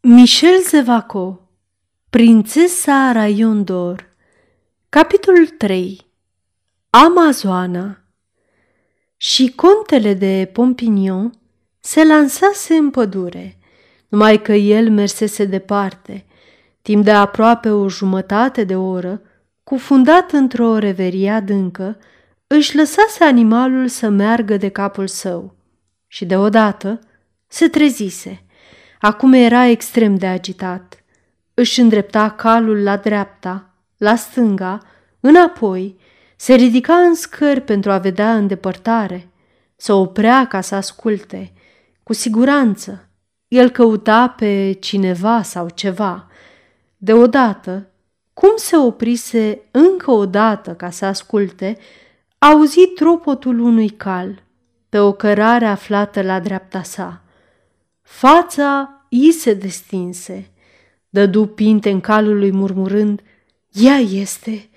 Michel Zevaco Prințesa Raion d'Or Capitolul 3 Amazoana. Și contele de Pompignon se lansase în pădure, numai că el mersese departe, timp de aproape o jumătate de oră, cufundat într-o reverie adâncă, își lăsase animalul să meargă de capul său și deodată se trezise – Acum era extrem de agitat. Își îndrepta calul la dreapta, la stânga, înapoi, se ridica în scări pentru a vedea în depărtare, să oprea ca să asculte. Cu siguranță, el căuta pe cineva sau ceva. Deodată, cum se oprise încă o dată ca să asculte, auzi tropotul unui cal pe o cărare aflată la dreapta sa. Fața i se destinse. Dădu pinte în calul lui murmurând, Ea este!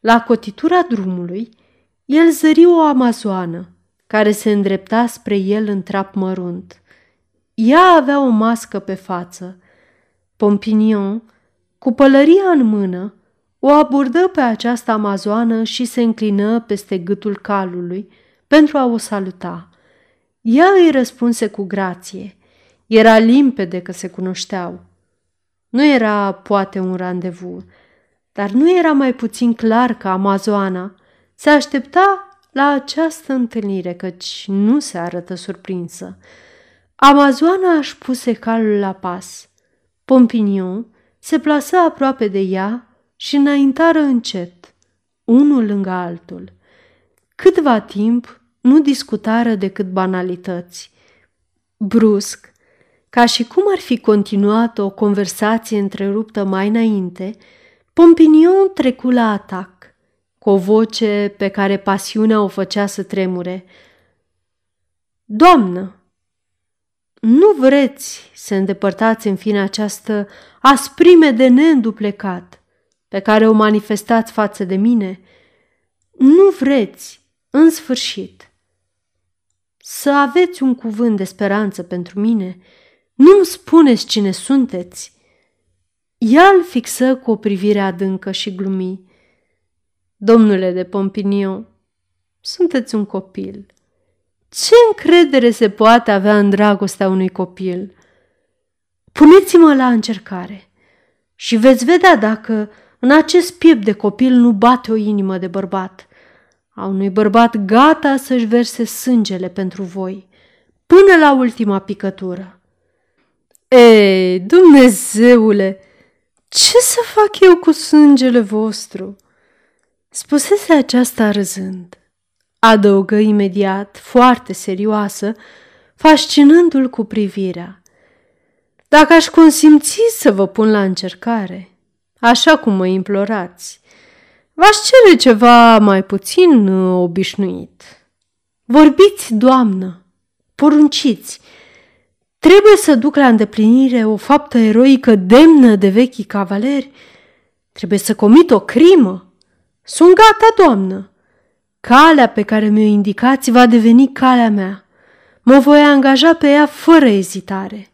La cotitura drumului, el zări o amazoană care se îndrepta spre el în trap mărunt. Ea avea o mască pe față. Pompinion, cu pălăria în mână, o abordă pe această amazoană și se înclină peste gâtul calului pentru a o saluta. Ea îi răspunse cu grație – era limpede că se cunoșteau. Nu era poate un randevu, dar nu era mai puțin clar că Amazoana se aștepta la această întâlnire, căci nu se arătă surprinsă. Amazoana își puse calul la pas. Pompinion se plasă aproape de ea și înaintară încet, unul lângă altul. Câtva timp nu discutară decât banalități. Brusc, ca și cum ar fi continuat o conversație întreruptă mai înainte, Pompinion trecu la atac, cu o voce pe care pasiunea o făcea să tremure. Doamnă, nu vreți să îndepărtați în fine această asprime de neînduplecat pe care o manifestați față de mine? Nu vreți, în sfârșit, să aveți un cuvânt de speranță pentru mine?' Nu-mi spuneți cine sunteți?" Ea îl fixă cu o privire adâncă și glumi. Domnule de Pompinion, sunteți un copil. Ce încredere se poate avea în dragostea unui copil? Puneți-mă la încercare și veți vedea dacă în acest piept de copil nu bate o inimă de bărbat, a unui bărbat gata să-și verse sângele pentru voi, până la ultima picătură. Ei, Dumnezeule, ce să fac eu cu sângele vostru? Spusese aceasta râzând. Adăugă imediat, foarte serioasă, fascinându-l cu privirea. Dacă aș consimți să vă pun la încercare, așa cum mă implorați, v-aș cere ceva mai puțin obișnuit. Vorbiți, doamnă, porunciți, Trebuie să duc la îndeplinire o faptă eroică demnă de vechii cavaleri? Trebuie să comit o crimă? Sunt gata, doamnă. Calea pe care mi-o indicați va deveni calea mea. Mă voi angaja pe ea fără ezitare.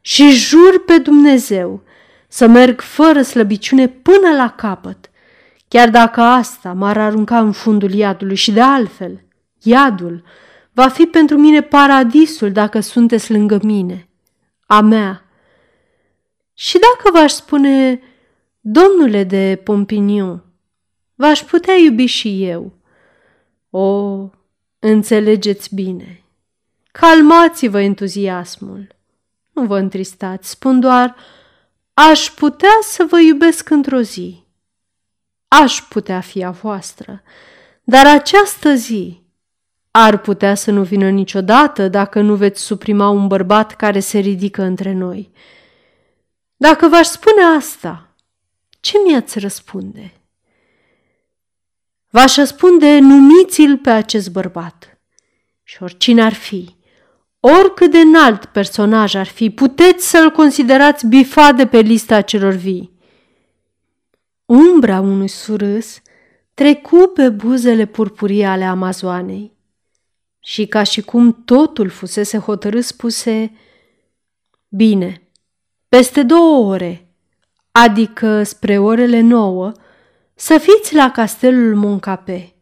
Și jur pe Dumnezeu să merg fără slăbiciune până la capăt, chiar dacă asta m-ar arunca în fundul iadului și de altfel, iadul Va fi pentru mine paradisul dacă sunteți lângă mine, a mea. Și dacă v-aș spune, domnule de Pompinion, v-aș putea iubi și eu. O, înțelegeți bine. Calmați-vă entuziasmul. Nu vă întristați, spun doar, aș putea să vă iubesc într-o zi. Aș putea fi a voastră, dar această zi ar putea să nu vină niciodată dacă nu veți suprima un bărbat care se ridică între noi. Dacă v-aș spune asta, ce mi-ați răspunde? V-aș răspunde, numiți-l pe acest bărbat. Și oricine ar fi, oricât de înalt personaj ar fi, puteți să-l considerați bifat de pe lista celor vii. Umbra unui surâs trecu pe buzele purpurii ale Amazoanei și ca și cum totul fusese hotărât spuse Bine, peste două ore, adică spre orele nouă, să fiți la castelul Moncape.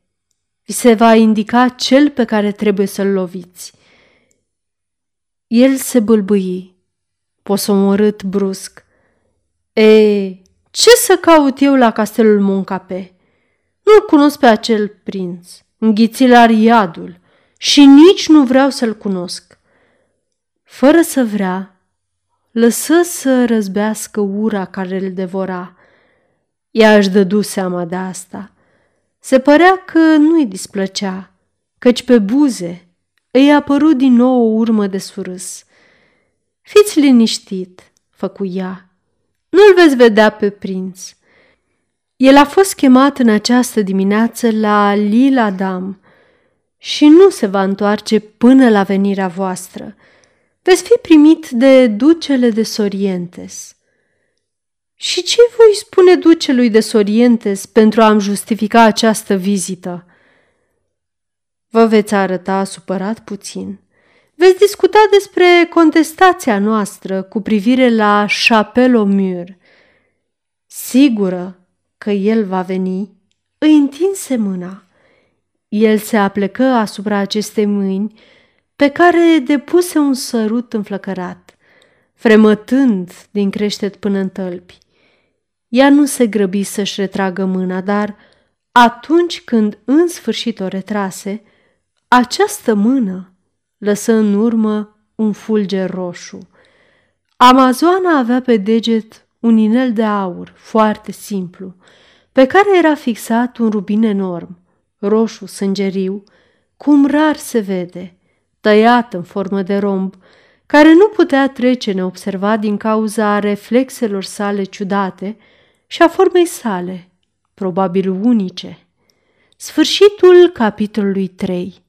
Vi se va indica cel pe care trebuie să-l loviți. El se bâlbâi, posomorât brusc. E, ce să caut eu la castelul Moncape? Nu-l cunosc pe acel prinț, înghițit iadul, și nici nu vreau să-l cunosc. Fără să vrea, lăsă să răzbească ura care îl devora. Ea își dădu seama de asta. Se părea că nu-i displăcea, căci pe buze îi apărut din nou o urmă de surâs. Fiți liniștit, făcu ea. Nu-l veți vedea pe prinț. El a fost chemat în această dimineață la Lila Dam și nu se va întoarce până la venirea voastră. Veți fi primit de ducele de Sorientes. Și ce voi spune ducelui de Sorientes pentru a-mi justifica această vizită? Vă veți arăta supărat puțin. Veți discuta despre contestația noastră cu privire la Chapelle Sigură că el va veni, îi întinse mâna. El se aplecă asupra acestei mâini pe care depuse un sărut înflăcărat, fremătând din creștet până în tălpi. Ea nu se grăbi să-și retragă mâna, dar atunci când în sfârșit o retrase, această mână lăsă în urmă un fulger roșu. Amazoana avea pe deget un inel de aur foarte simplu, pe care era fixat un rubin enorm, roșu sângeriu, cum rar se vede, tăiat în formă de romb, care nu putea trece neobservat din cauza reflexelor sale ciudate și a formei sale, probabil unice. Sfârșitul capitolului 3